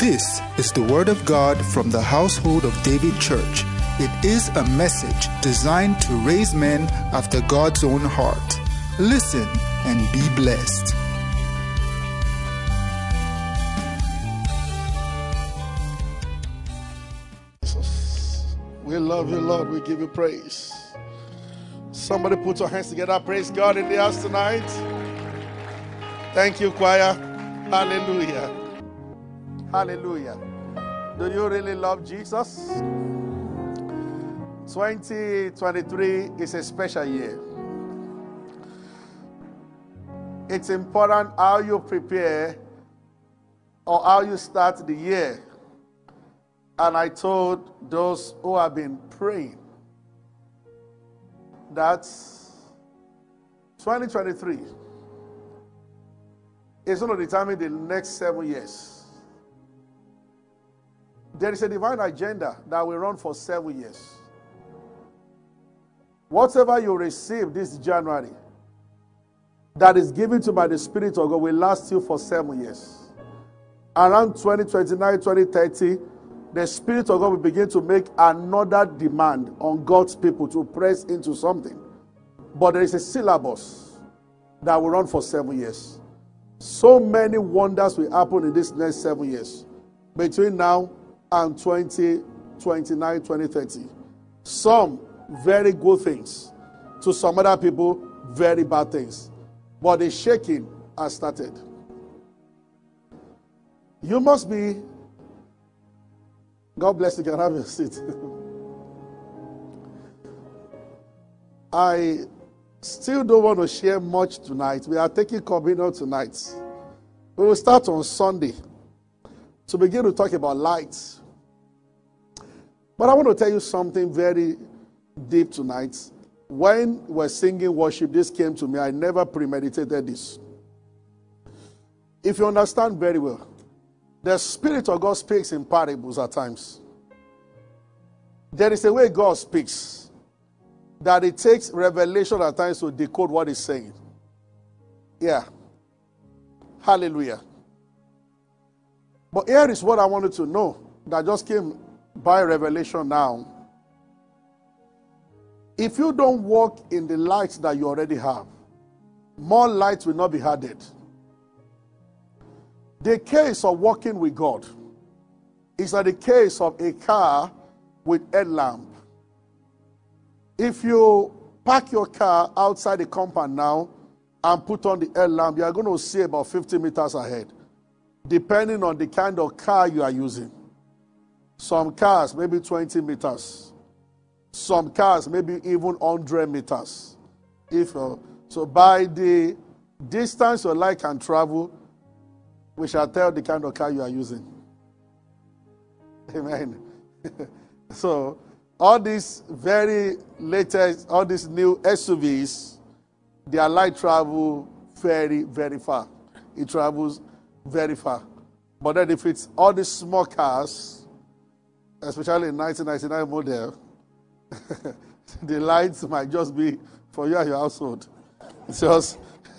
This is the Word of God from the household of David Church. It is a message designed to raise men after God's own heart. Listen and be blessed. We love you, Lord. We give you praise. Somebody put your hands together. Praise God in the house tonight. Thank you, choir. Hallelujah. Hallelujah. Do you really love Jesus? 2023 is a special year. It's important how you prepare or how you start the year. And I told those who have been praying that 2023 is going to determine the next seven years. There is a divine agenda that will run for seven years. Whatever you receive this January that is given to by the Spirit of God will last you for seven years. Around 2029, 2030, the Spirit of God will begin to make another demand on God's people to press into something. But there is a syllabus that will run for seven years. So many wonders will happen in this next seven years between now and 2029, 2030. Some very good things, to some other people, very bad things. But the shaking has started. You must be God bless you. Can have your seat. I still don't want to share much tonight. We are taking communion tonight. We will start on Sunday to begin to talk about light. But I want to tell you something very deep tonight. When we're singing worship, this came to me. I never premeditated this. If you understand very well, the Spirit of God speaks in parables at times. There is a way God speaks that it takes revelation at times to decode what He's saying. Yeah. Hallelujah. But here is what I wanted to know that just came by revelation now. If you don't walk in the light that you already have, more light will not be added. The case of walking with God is like the case of a car with headlamp. If you park your car outside the compound now and put on the headlamp, you are going to see about 50 meters ahead, depending on the kind of car you are using. Some cars, maybe 20 meters. Some cars, maybe even 100 meters. If uh, so, by the distance your light can travel, we shall tell the kind of car you are using. Amen. so, all these very latest, all these new SUVs, their light travel very, very far. It travels very far. But then if it's all these small cars, especially in 1999 model, the lights might just be for you and your household. It's just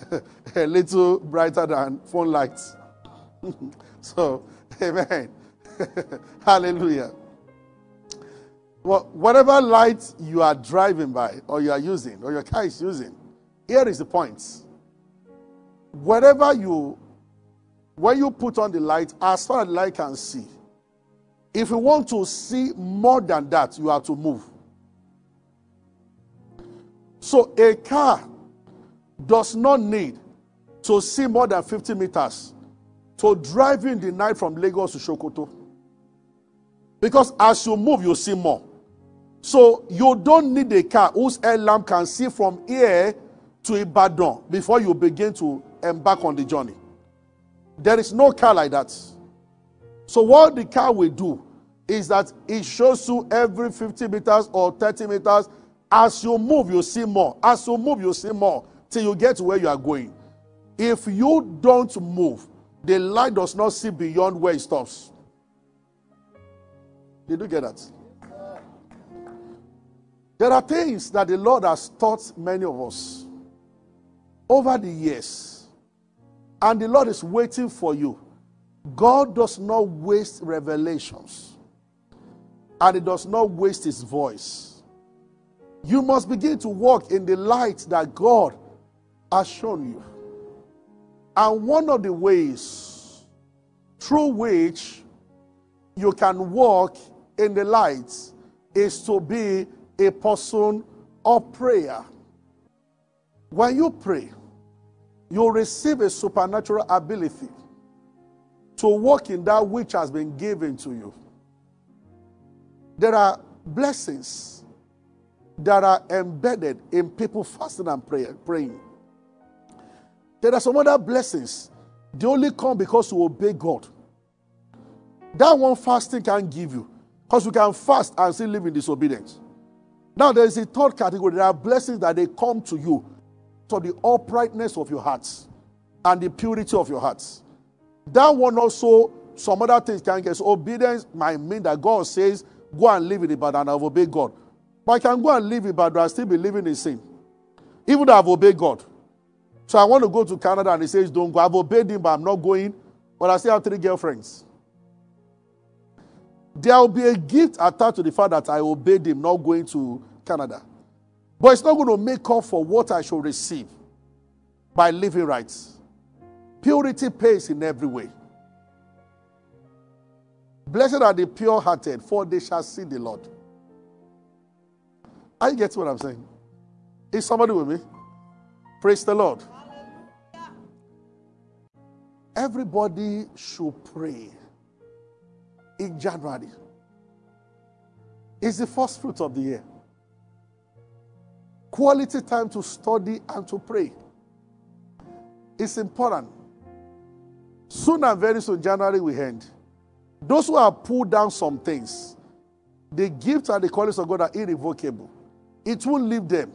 a little brighter than phone lights. so, amen. Hallelujah. Well, whatever light you are driving by, or you are using, or your car is using, here is the point. Wherever you, when you put on the light, as far as the light can see, if you want to see more than that, you have to move. So a car does not need to see more than 50 meters to drive in the night from Lagos to Sokoto. Because as you move, you see more. So you don't need a car whose headlamp can see from here to Ibadan before you begin to embark on the journey. There is no car like that. So what the car will do is that it shows you every 50 meters or 30 meters. As you move, you see more. As you move, you see more till you get to where you are going. If you don't move, the light does not see beyond where it stops. Did you get that? There are things that the Lord has taught many of us over the years. And the Lord is waiting for you God does not waste revelations and He does not waste His voice. You must begin to walk in the light that God has shown you. And one of the ways through which you can walk in the light is to be a person of prayer. When you pray, you receive a supernatural ability to walk in that which has been given to you. There are blessings that are embedded in people fasting and praying. There are some other blessings. They only come because you obey God. That one fasting can give you. Because you can fast and still live in disobedience. Now there is a third category. There are blessings that they come to you for the uprightness of your hearts and the purity of your hearts. That one also, some other things can get. So obedience might mean that God says, go and live in Ibadan I've obeyed God. But I can go and live in Ibadan and still be living in sin. Even though I've obeyed God. So I want to go to Canada and he says, don't go. I've obeyed him, but I'm not going. But I still have three girlfriends. There will be a gift attached to the fact that I obeyed him, not going to Canada. But it's not going to make up for what I should receive by living right. Purity pays in every way. Blessed are the pure hearted, for they shall see the Lord. Are you getting what I'm saying? Is somebody with me? Praise the Lord. Everybody should pray in January. It's the first fruit of the year. Quality time to study and to pray. It's important. Soon and very soon, January will end. Those who have pulled down some things, the gifts and the callings of God are irrevocable. It will leave them.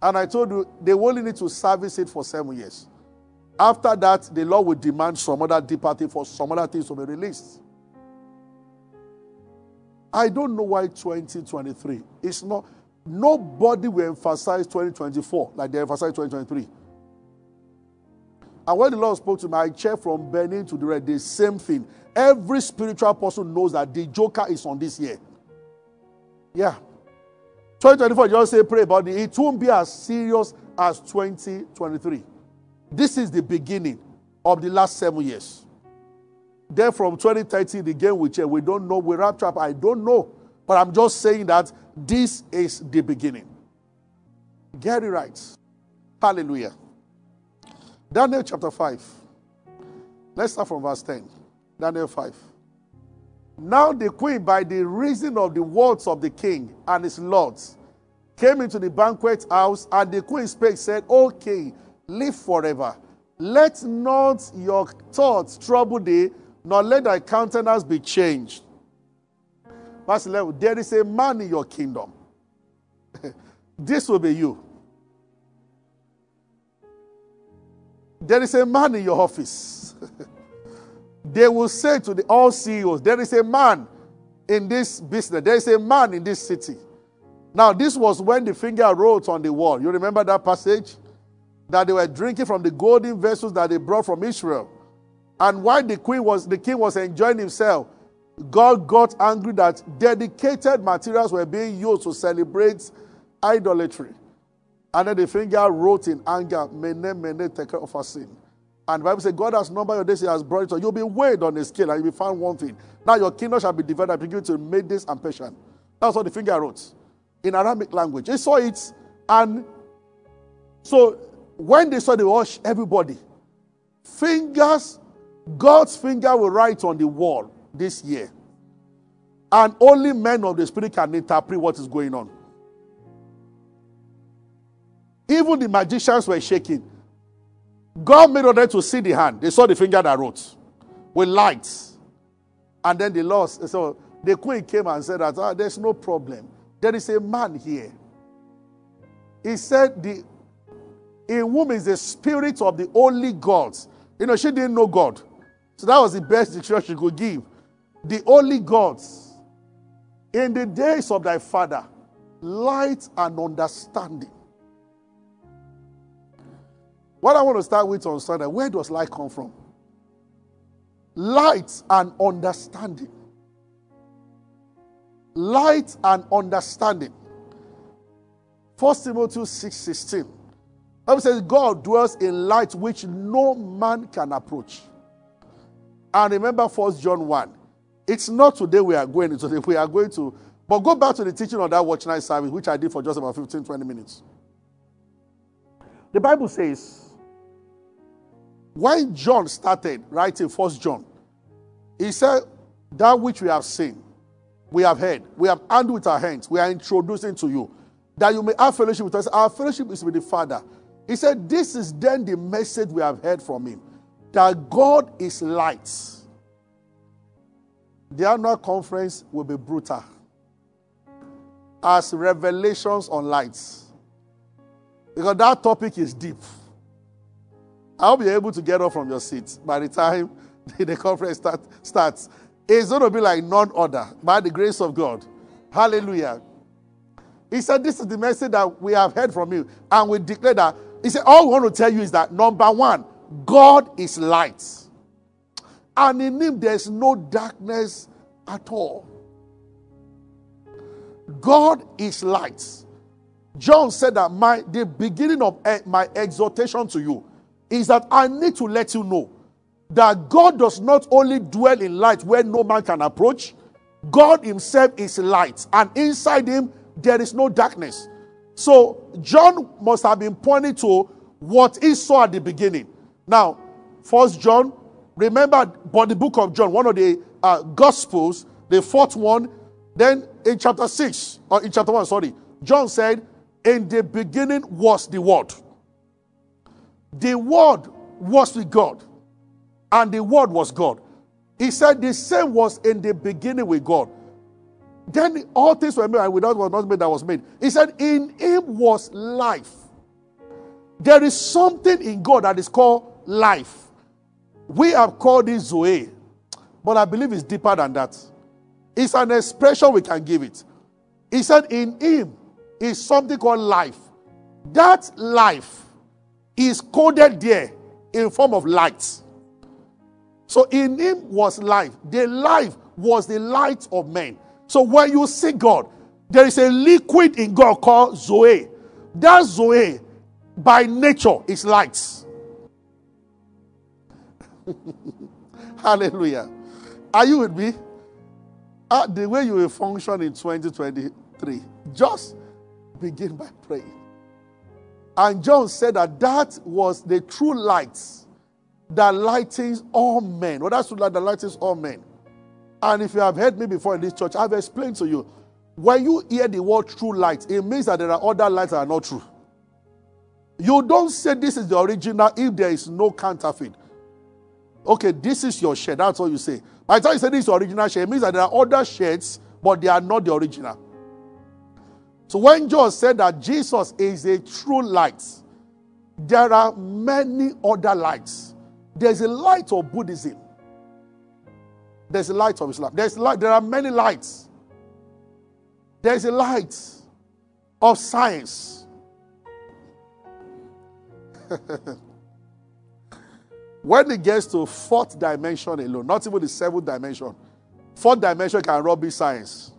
And I told you, they only need to service it for seven years. After that, the Lord will demand some other deeper for some other things to be released. I don't know why 2023. It's not, nobody will emphasize 2024 like they emphasize 2023. And when the Lord spoke to me, I checked from Benin to the red, the same thing. Every spiritual person knows that the joker is on this year. Yeah. 2024, just say pray about it. It won't be as serious as 2023. This is the beginning of the last seven years. Then from 2030, the game will change. We don't know. We wrap up. I don't know. But I'm just saying that this is the beginning. Get it right. Hallelujah. Daniel chapter 5. Let's start from verse 10. Daniel 5. Now the queen, by the reason of the words of the king and his lords, came into the banquet house, and the queen spake, said, O king, live forever. Let not your thoughts trouble thee, nor let thy countenance be changed. Verse 11 There is a man in your kingdom. this will be you. There is a man in your office. they will say to the all CEOs, There is a man in this business, there is a man in this city. Now, this was when the finger wrote on the wall. You remember that passage? That they were drinking from the golden vessels that they brought from Israel. And while the queen was the king was enjoying himself, God got angry that dedicated materials were being used to celebrate idolatry. And then the finger wrote in anger, Mene, Mene, Tekel Upharsin. And the Bible says, God has numbered your days, He has brought it. So you'll be weighed on a scale and you'll be found one thing. Now your kingdom shall be divided between to Medes and Persian. That's what the finger wrote in Aramaic language. They saw it, and so when they saw the wash, everybody, fingers God's finger will write on the wall this year. And only men of the Spirit can interpret what is going on. Even the magicians were shaking. God made them to see the hand. They saw the finger that wrote with lights. And then they lost. so the queen came and said that oh, there's no problem. There is a man here. He said the in whom is the spirit of the only gods. You know, she didn't know God. So that was the best the church could give. The only gods in the days of thy father, light and understanding. What I want to start with on Sunday, where does light come from? light and understanding. Light and understanding. 1 Timothy 6 16. Bible says, God dwells in light which no man can approach. And remember 1 John 1. It's not today we are going into we are going to, but go back to the teaching of that watch night service, which I did for just about 15, 20 minutes. The Bible says, when John started writing First John, he said, That which we have seen, we have heard, we have handled with our hands, we are introducing to you, that you may have fellowship with us. Our fellowship is with the Father. He said, This is then the message we have heard from him that God is light. The annual conference will be brutal as revelations on lights. Because that topic is deep. I'll be able to get up from your seat by the time the conference start, starts. It's going to be like none other by the grace of God. Hallelujah. He said, This is the message that we have heard from you. And we declare that. He said, All we want to tell you is that number one, God is light. And in him there's no darkness at all. God is light. John said that my the beginning of eh, my exhortation to you is that I need to let you know that God does not only dwell in light where no man can approach, God Himself is light, and inside Him there is no darkness. So, John must have been pointing to what he saw at the beginning. Now, First John, remember, but the book of John, one of the uh, Gospels, the fourth one, then in chapter 6, or in chapter 1, sorry, John said, In the beginning was the Word. The Word was with God, and the Word was God. He said the same was in the beginning with God. Then all things were made, and without was not made that was made. He said, In him was life. There is something in God that is called life. We have called it Zoe, but I believe it's deeper than that. It's an expression we can give it. He said, In him is something called life. That life is coded there in form of light. So in him was life. The life was the light of men. So when you see God, there is a liquid in God called Zoe. That Zoe, by nature, is light. Hallelujah. Are you with me? Uh, the way you will function in 2023, just begin by praying. And John said that that was the true light that lightens all men. Well, that's true light that lightens all men. And if you have heard me before in this church, I've explained to you. When you hear the word true light, it means that there are other lights that are not true. You don't say this is the original if there is no counterfeit. Okay, this is your shed. That's all you say. By the time you say this is original shed, it means that there are other sheds, but they are not the original. So when John said that Jesus is a true light, there are many other lights. There's a light of Buddhism. There's a light of Islam. There's light, there are many lights. There's a light of science. when it gets to fourth dimension alone, not even the seventh dimension, fourth dimension can rubbish science.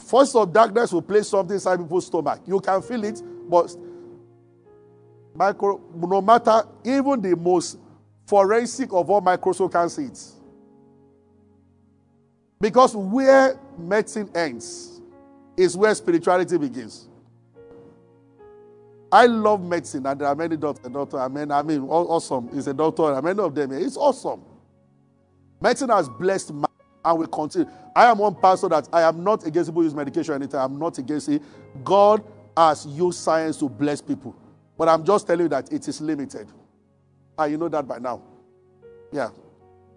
Force of darkness will place something inside people's stomach. You can feel it, but micro, no matter even the most forensic of all microscope can see it. Because where medicine ends is where spirituality begins. I love medicine, and there are many doctors. Doctor, I mean, I mean, awesome. He's a doctor, and many of them. It's awesome. Medicine has blessed man and will continue. I am one pastor that I am not against people use medication anything. I'm not against it. God has used science to bless people. But I'm just telling you that it is limited. And ah, you know that by now. Yeah.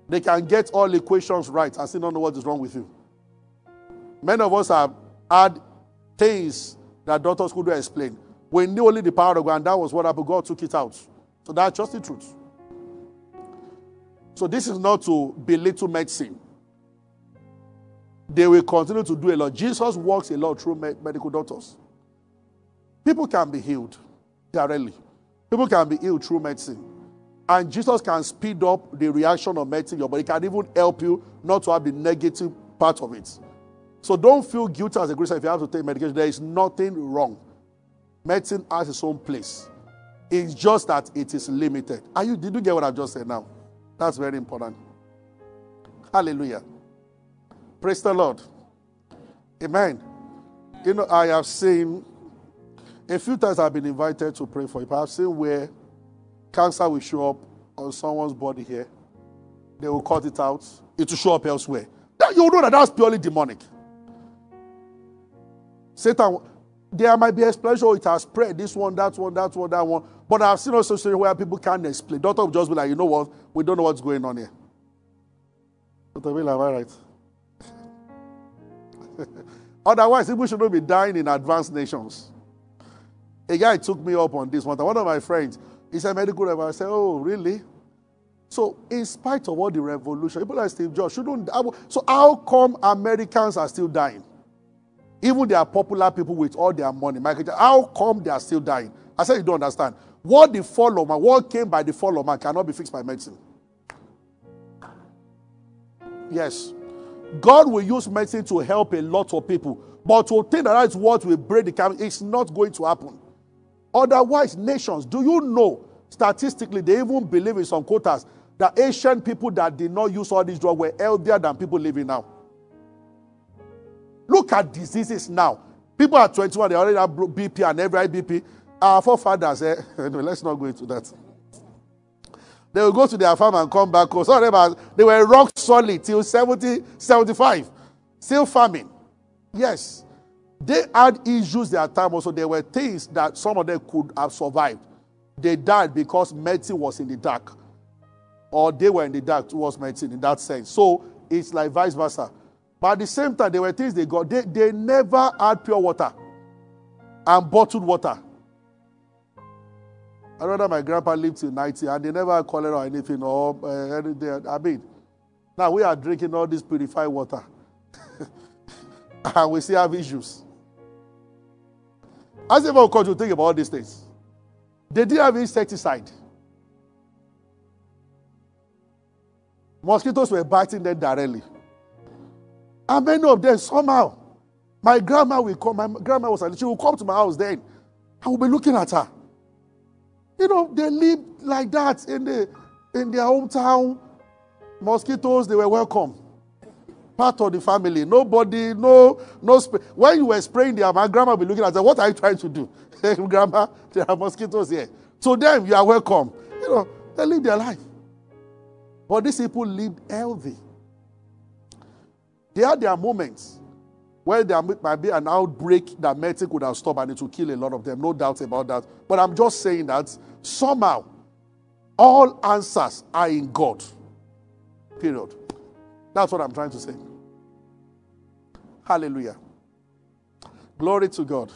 They can get all equations right and still not know what is wrong with you. Many of us have had things that doctors couldn't explain. We knew only the power of God, and that was what happened. God took it out. So that's just the truth. So this is not to belittle medicine they will continue to do a lot. Jesus works a lot through medical doctors. People can be healed directly. People can be healed through medicine. And Jesus can speed up the reaction of medicine body. It can even help you not to have the negative part of it. So don't feel guilty as a Christian if you have to take medication. There is nothing wrong. Medicine has its own place. It's just that it is limited. Are you did you get what I've just said now? That's very important. Hallelujah. Praise the Lord. Amen. You know, I have seen a few times I've been invited to pray for you. I've seen where cancer will show up on someone's body here. They will cut it out. It will show up elsewhere. You know that that's purely demonic. Satan, there might be explanation. Oh, it has spread. This one, that one, that one, that one. But I've seen also situations where people can't explain. Doctor will just be like, you know what? We don't know what's going on here. Dr. Will, am I right? Otherwise, people shouldn't be dying in advanced nations. A guy took me up on this one. One of my friends, he's a medical rep. I said, Oh, really? So, in spite of all the revolution, people like Steve Jobs shouldn't. So, how come Americans are still dying? Even they are popular people with all their money. Michael, how come they are still dying? I said, You don't understand. What the fall of man, what came by the fall of man cannot be fixed by medicine. Yes. God will use medicine to help a lot of people. But to think that that's what will break the camp, it's not going to happen. Otherwise, nations, do you know, statistically, they even believe in some quotas that Asian people that did not use all these drugs were healthier than people living now. Look at diseases now. People are 21, they already have BP and every BP. Our forefathers, eh? anyway, let's not go into that. They will go to their farm and come back. Some of them they were rock solid till 70, 75, still farming. Yes. They had issues their time also. There were things that some of them could have survived. They died because medicine was in the dark. Or they were in the dark towards medicine in that sense. So it's like vice versa. But at the same time, there were things they got. They, they never had pure water and bottled water. I remember my grandpa lived till 90 and they never cholera or anything or uh, anything. I mean, now we are drinking all this purified water. and we still have issues. As ever occurred to think about all these things. They didn't have insecticide. Mosquitoes were biting them directly. And many of them somehow, my grandma will come, my grandma was she will come to my house then. I will be looking at her. You know, they live like that in the in their hometown. Mosquitoes, they were welcome. Part of the family. Nobody, no, no. when you were spraying there, my grandma will be looking at them. What are you trying to do? grandma, there are mosquitoes here. To them, you are welcome. You know, they live their life. But these people lived healthy. There are their moments where there might be an outbreak that medicine could have stopped and it will kill a lot of them. No doubt about that. But I'm just saying that somehow all answers are in God. Period. That's what I'm trying to say. Hallelujah. Glory to God.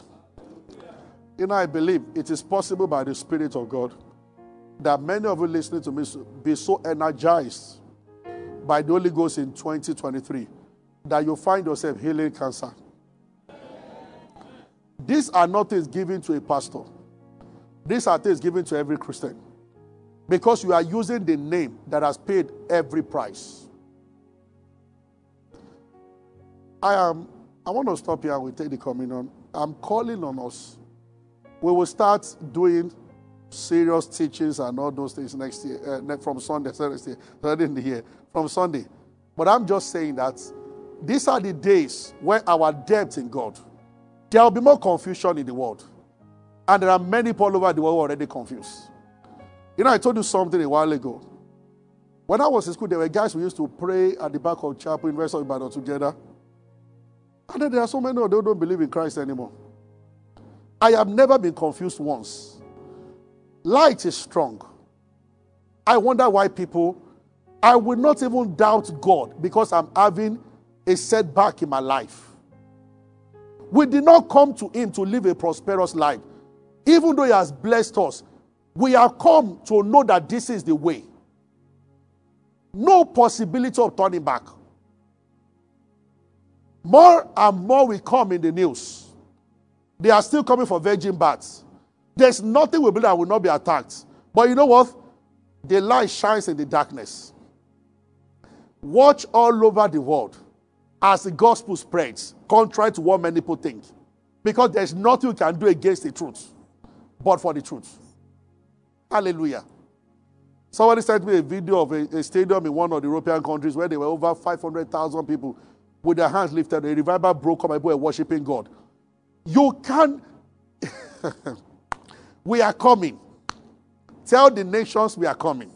You know, I believe it is possible by the Spirit of God that many of you listening to me be so energized by the Holy Ghost in 2023 that you find yourself healing cancer. These are not things given to a pastor. These are things given to every Christian. Because you are using the name that has paid every price. I am I want to stop here and we take the communion. I'm calling on us. We will start doing serious teachings and all those things next year, uh, from Sunday, Thursday, year, in the year, from Sunday. But I'm just saying that these are the days where our depth in God, there will be more confusion in the world. And there are many people over the world already confused. You know, I told you something a while ago. When I was in school, there were guys who used to pray at the back of chapel in West of Ibadan together. And then there are so many of them who don't believe in Christ anymore. I have never been confused once. Light is strong. I wonder why people, I will not even doubt God because I'm having a setback in my life. We did not come to Him to live a prosperous life. Even though He has blessed us, we have come to know that this is the way. No possibility of turning back. More and more will come in the news. They are still coming for virgin births. There's nothing we believe that will not be attacked. But you know what? The light shines in the darkness. Watch all over the world as the gospel spreads, contrary to what many people think. Because there's nothing you can do against the truth, but for the truth. Hallelujah. Somebody sent me a video of a, a, stadium in one of the European countries where there were over 500,000 people with their hands lifted. A revival broke up, people were worshiping God. You can't. we are coming. Tell the nations we are coming.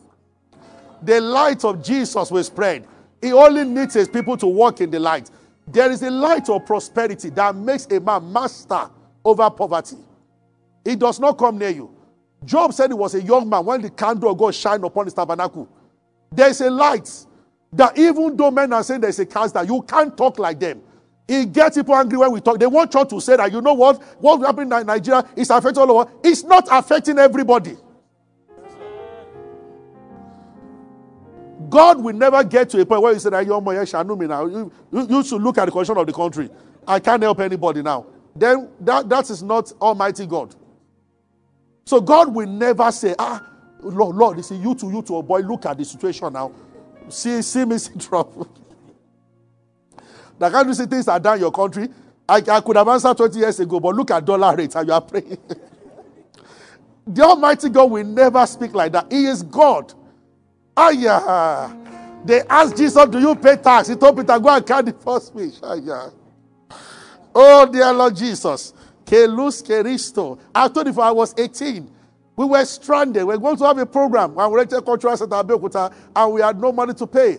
The light of Jesus will spread. He only needs his people to walk in the light. There is a light of prosperity that makes a man master over poverty. It does not come near you. Job said he was a young man when the candle of God shined upon his tabernacle. There is a light that even though men are saying there's a cast that you can't talk like them. It gets people angry when we talk. They want church to say that, you know what? What's happening in Nigeria is affecting all over. It's not affecting everybody. God will never get to a point where you say that you're now. You, you should look at the condition of the country. I can't help anybody now. Then that, that is not Almighty God. So God will never say, ah, Lord, Lord, see, you to you to a boy, look at the situation now. See, see me in trouble. Can't you see things are done in your country? I, I could have answered 20 years ago, but look at dollar rates and you are praying. the Almighty God will never speak like that. He is God. Ah, yeah. They asked Jesus, Do you pay tax? He told Peter, Go and carry the first fish. Oh, dear Lord Jesus. Kelus Keristo. I told you, I was 18. We were stranded. We were going to have a program. We went to cultural center Abeokuta, and we had no money to pay.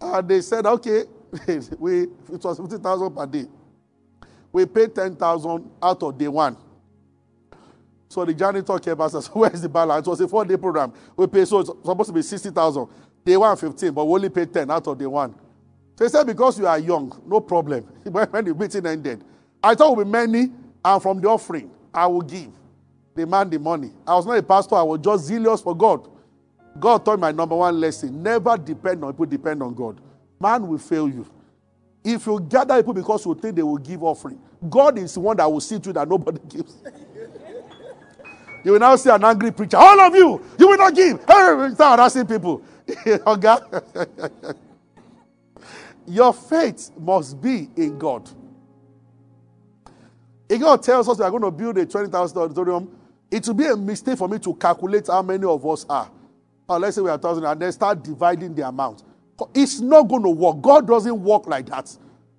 And they said, okay, we, it was 50,000 per day. We paid 10,000 out of day one. So the janitor came and said, where's the balance? It was a four-day program. We paid, so it's supposed to be 60,000. Day one, 15, but we only paid 10 out of day one. So he said, because you are young, no problem. when the meeting ended, I thought it would be many, and from the offering, I will give the man the money. I was not a pastor, I was just zealous for God. God taught my number one lesson never depend on people, depend on God. Man will fail you. If you gather people because you think they will give offering, God is the one that will see to that nobody gives. you will now see an angry preacher. All of you, you will not give. Hey, start harassing people. Your faith must be in God. If God tells us we are going to build a 20,000 auditorium, it will be a mistake for me to calculate how many of us are. Or let's say we are 1,000 and then start dividing the amount. It's not going to work. God doesn't work like that.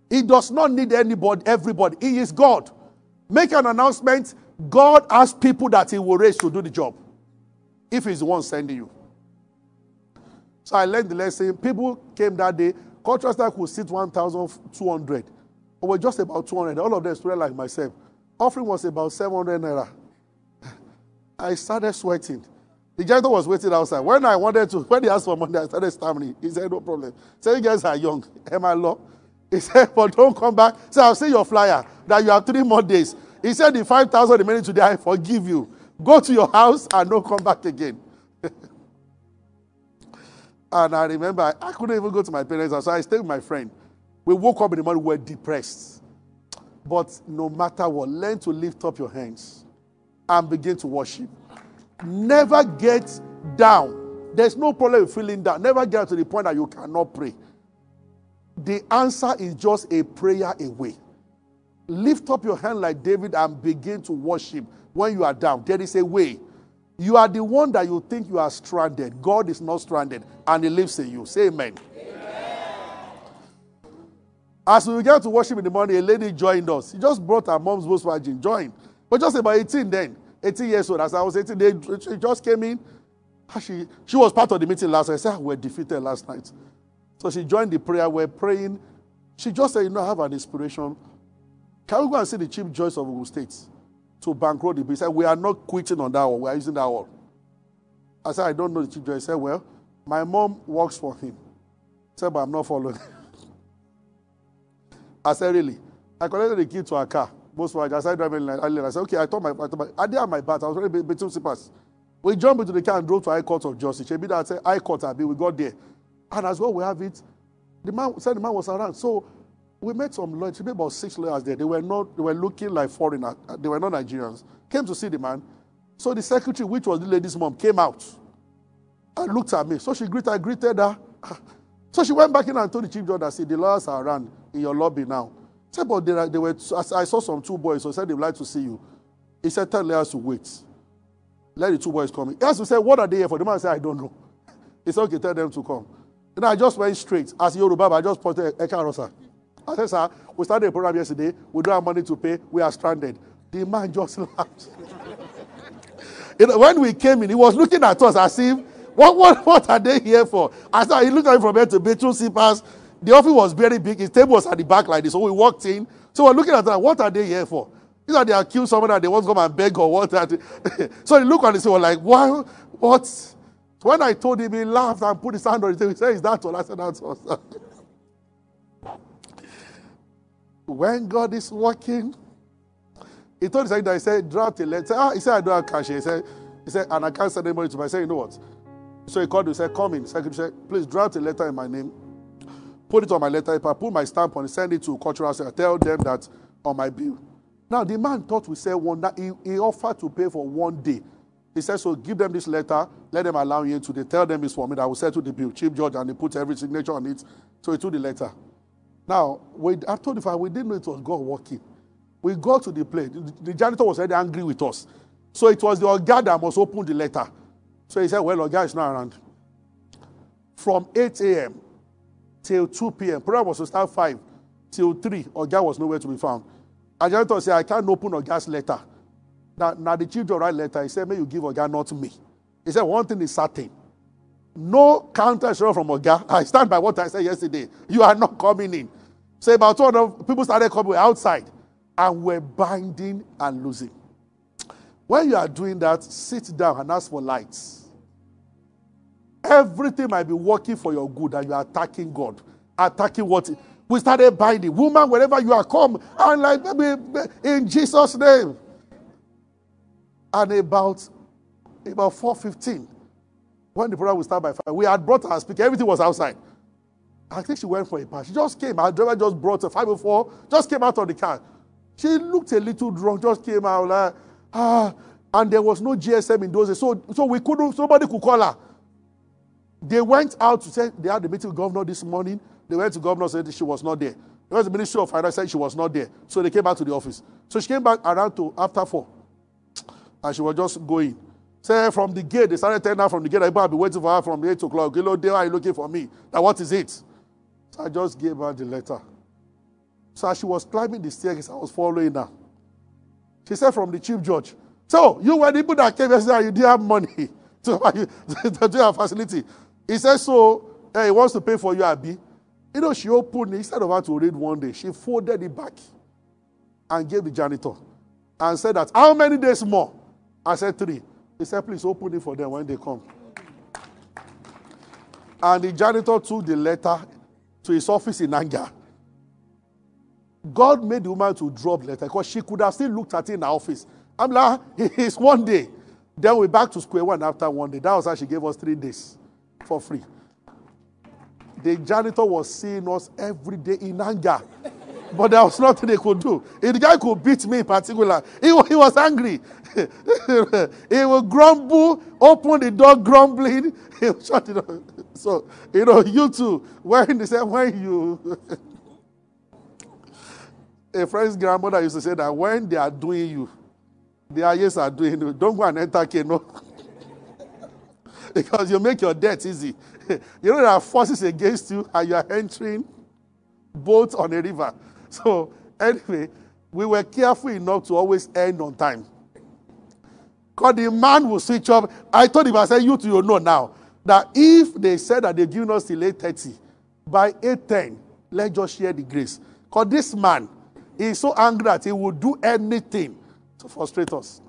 He does not need anybody, everybody. He is God. Make an announcement. God has people that He will raise to do the job. If He's the one sending you. So I learned the lesson. People came that day. Cultural staff could sit 1,200. But we're just about 200. All of them spread like myself. Offering was about 700 naira. I started sweating. The janitor was waiting outside. When I wanted to, when he asked for money, I started stammering. He said, No problem. Said, You guys are young. Am I law? He said, But don't come back. So I'll see your flyer that you have three more days. He said, The 5,000 remaining today, I forgive you. Go to your house and don't come back again. and I remember I, I couldn't even go to my parents' house. So I stayed with my friend. We woke up in the morning, we were depressed. But no matter what, learn to lift up your hands and begin to worship. Never get down. There's no problem with feeling down. Never get to the point that you cannot pray. The answer is just a prayer away. Lift up your hand like David and begin to worship when you are down. There is a way. You are the one that you think you are stranded. God is not stranded and He lives in you. Say amen. amen. As we began to worship in the morning, a lady joined us. She just brought her mom's Volkswagen, joined. But just about 18 then. 18 years old. As I was 18, they, she just came in. She, she was part of the meeting last night. I said, ah, we're defeated last night. So she joined the prayer. We're praying. She just said, you know, I have an inspiration. Can we go and see the Chief Justice of Ogun State to bankroll the said, we are not quitting on that one. We are using that one. I said, I don't know the Chief Justice. He said, well, my mom works for him. He said, but I'm not following. I said, really? I collected the key to her car. Most of I started driving earlier. I said, okay, I thought my, I, thought my, I did have my bat. I was already between slippers. We jumped into the car and drove to High Court of Justice. She that said, High Court, Abi. We got there. And as well, we have it. The man said the man was around. So we met some lawyers. We about six lawyers there. They were not, they were looking like foreigners. They were not Nigerians. Came to see the man. So the secretary, which was the lady's mom, came out. and looked at me. So she greeted, I greeted her. So she went back in and told the chief judge that, see, the lawyers are around in your lobby now. Said, but they, they were, I saw some two boys, so said they'd like to see you. He said, tell lawyers to wait. Let the two boys come in. He asked say, what are they here for? The man said, I don't know. He said, okay, tell them to come. Then I just went straight. As Yoruba, I just pointed, Eka Rosa. I said, sir, we started a program yesterday. We don't have money to pay. We are stranded. The man just laughed. you know, when we came in, he was looking at us as if what, what, what are they here for? I said, he looked at me from head to bed, two. The office was very big. His table was at the back like this. So we walked in. So we're looking at that. What are they here for? Either they accuse someone that they want to come and beg or what. so he looked at us and was like, why? What? When I told him, he laughed and put his hand on his table. He said, Is that all? I said, That's all. when God is working, he told his secretary, he said, draft a letter. Ah, he said, I don't have cash. He said, he said, and I can't send anybody to me. I said, you know what? So he called me, He said, Come in. Secretary said, Please draft a letter in my name. Put it on my letter paper, put my stamp on it, send it to cultural center. Tell them that on my bill. Now the man thought we said one that he, he offered to pay for one day. He said, So give them this letter, let them allow you into. They tell them it's for me that I will settle the bill. Chief Judge, and they put every signature on it. So he took the letter. Now, we, I told the we didn't know it was God working. We got to the place. The, the janitor was already angry with us. So it was the guard that must open the letter. So he said, Well, Oga is not around. From 8 a.m. till 2 p.m. Prayer was to start 5 till 3. Oga was nowhere to be found. And janitor said, I can't open Oga's letter. Now, now the children write letter. He said, May you give Oga, not me. He said, One thing is certain. No counter show from Oga. I stand by what I said yesterday. You are not coming in. So about 200 people started coming outside and were binding and losing. When you are doing that, sit down and ask for lights. Everything might be working for your good and you are attacking God. Attacking what? We started binding. Woman, wherever you are, come. And like, in Jesus' name. And about, about 4.15, when the program will start by 5, we had brought our speaker. Everything was outside. I think she went for a pass. She just came. Our driver just brought her 504, just came out of the car. She looked a little drunk, just came out like, Ah, and there was no GSM in those days. So, so we couldn't, somebody could call her. They went out to say they had the meeting with governor this morning. They went to governor said she was not there. There was the Ministry of Finance said she was not there. So they came back to the office. So she came back around to after four. And she was just going. Say from the gate, they started telling her from the gate, I've been waiting for her from 8 o'clock. Hello, there are you looking for me? Now what is it? So I just gave her the letter. So as she was climbing the staircase, I was following her. She said from the chief judge. So you were the people that came yesterday, you didn't have money to, to do your facility. He said, so eh, he wants to pay for you, Abi. You know, she opened it, instead of her to read one day, she folded it back and gave the janitor and said that, how many days more? I said three. He said, please open it for them when they come. And the janitor took the letter to his office in anger God made the woman to drop letter because she could have still looked at it in her office. I'm like, it's one day. Then we back to square one after one day. That was how she gave us three days for free. The janitor was seeing us every day in anger. But there was nothing they could do. If the guy could beat me in particular, he, he was angry. he would grumble, open the door grumbling, he would shut it off. So, you know, you too, when they say, when you a friend's grandmother used to say that when they are doing you, the ayes are doing you. Don't go and enter Kano. because you make your death easy. you know there are forces against you and you are entering boats on a river. So anyway, we were careful enough to always end on time. Because the man will switch up. I told him, I said, you two, you know now, that if they said that they've given us till 8.30, by 8.10, let's just share the grace. Because this man, is so angry that he will do anything to frustrate us.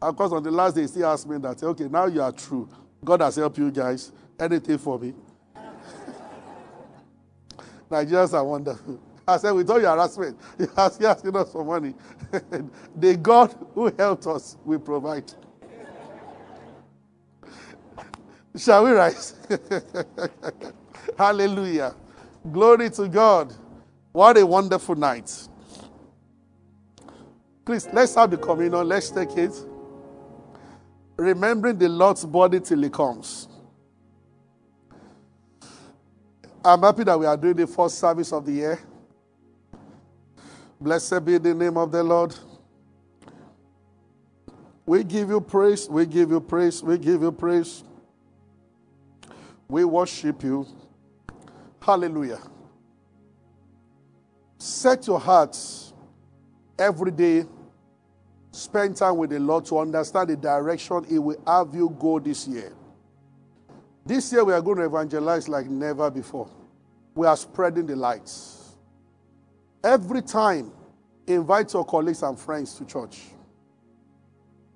Of course, on the last day, he still asked me that, okay, now you are true. God has helped you guys. Anything for me? Nigerians are wonderful. I said, with all your harassment, you asking us for money. the God who helped us will provide. Shall we rise? Hallelujah. Glory to God. What a wonderful night. Please, let's have the communion. Let's take it. Remembering the Lord's body till he comes. I'm happy that we are doing the first service of the year. Blessed be the name of the Lord. We give you praise, we give you praise, we give you praise. We worship you. Hallelujah. Set your hearts every day. Spend time with the Lord to understand the direction He will have you go this year. This year, we are going to evangelize like never before. We are spreading the lights. Every time, invite your colleagues and friends to church.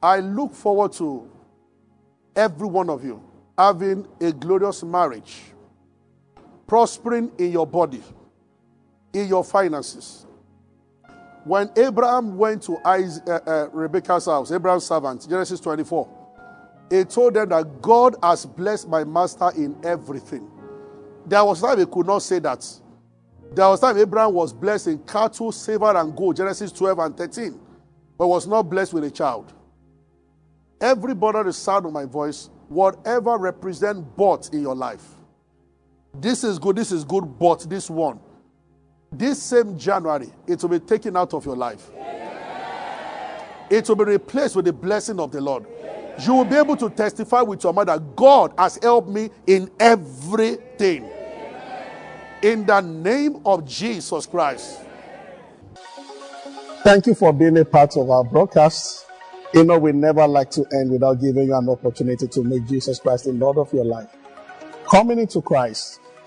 I look forward to every one of you having a glorious marriage, prospering in your body, in your finances. When Abraham went to Isaac, uh, uh, Rebecca's house, Abraham's servant, Genesis 24, he told them that God has blessed my master in everything. There was time he could not say that. There was time Abraham was blessed in cattle, silver, and gold, Genesis 12 and 13, but was not blessed with a child. Everybody the sound of my voice, whatever represent but in your life. This is good, this is good, but this one. This same January, it will be taken out of your life. It will be replaced with the blessing of the Lord. You will be able to testify with your mother, God has helped me in everything. In the name of Jesus Christ. Thank you for being a part of our broadcast. You know, we never like to end without giving you an opportunity to make Jesus Christ the Lord of your life. Coming into Christ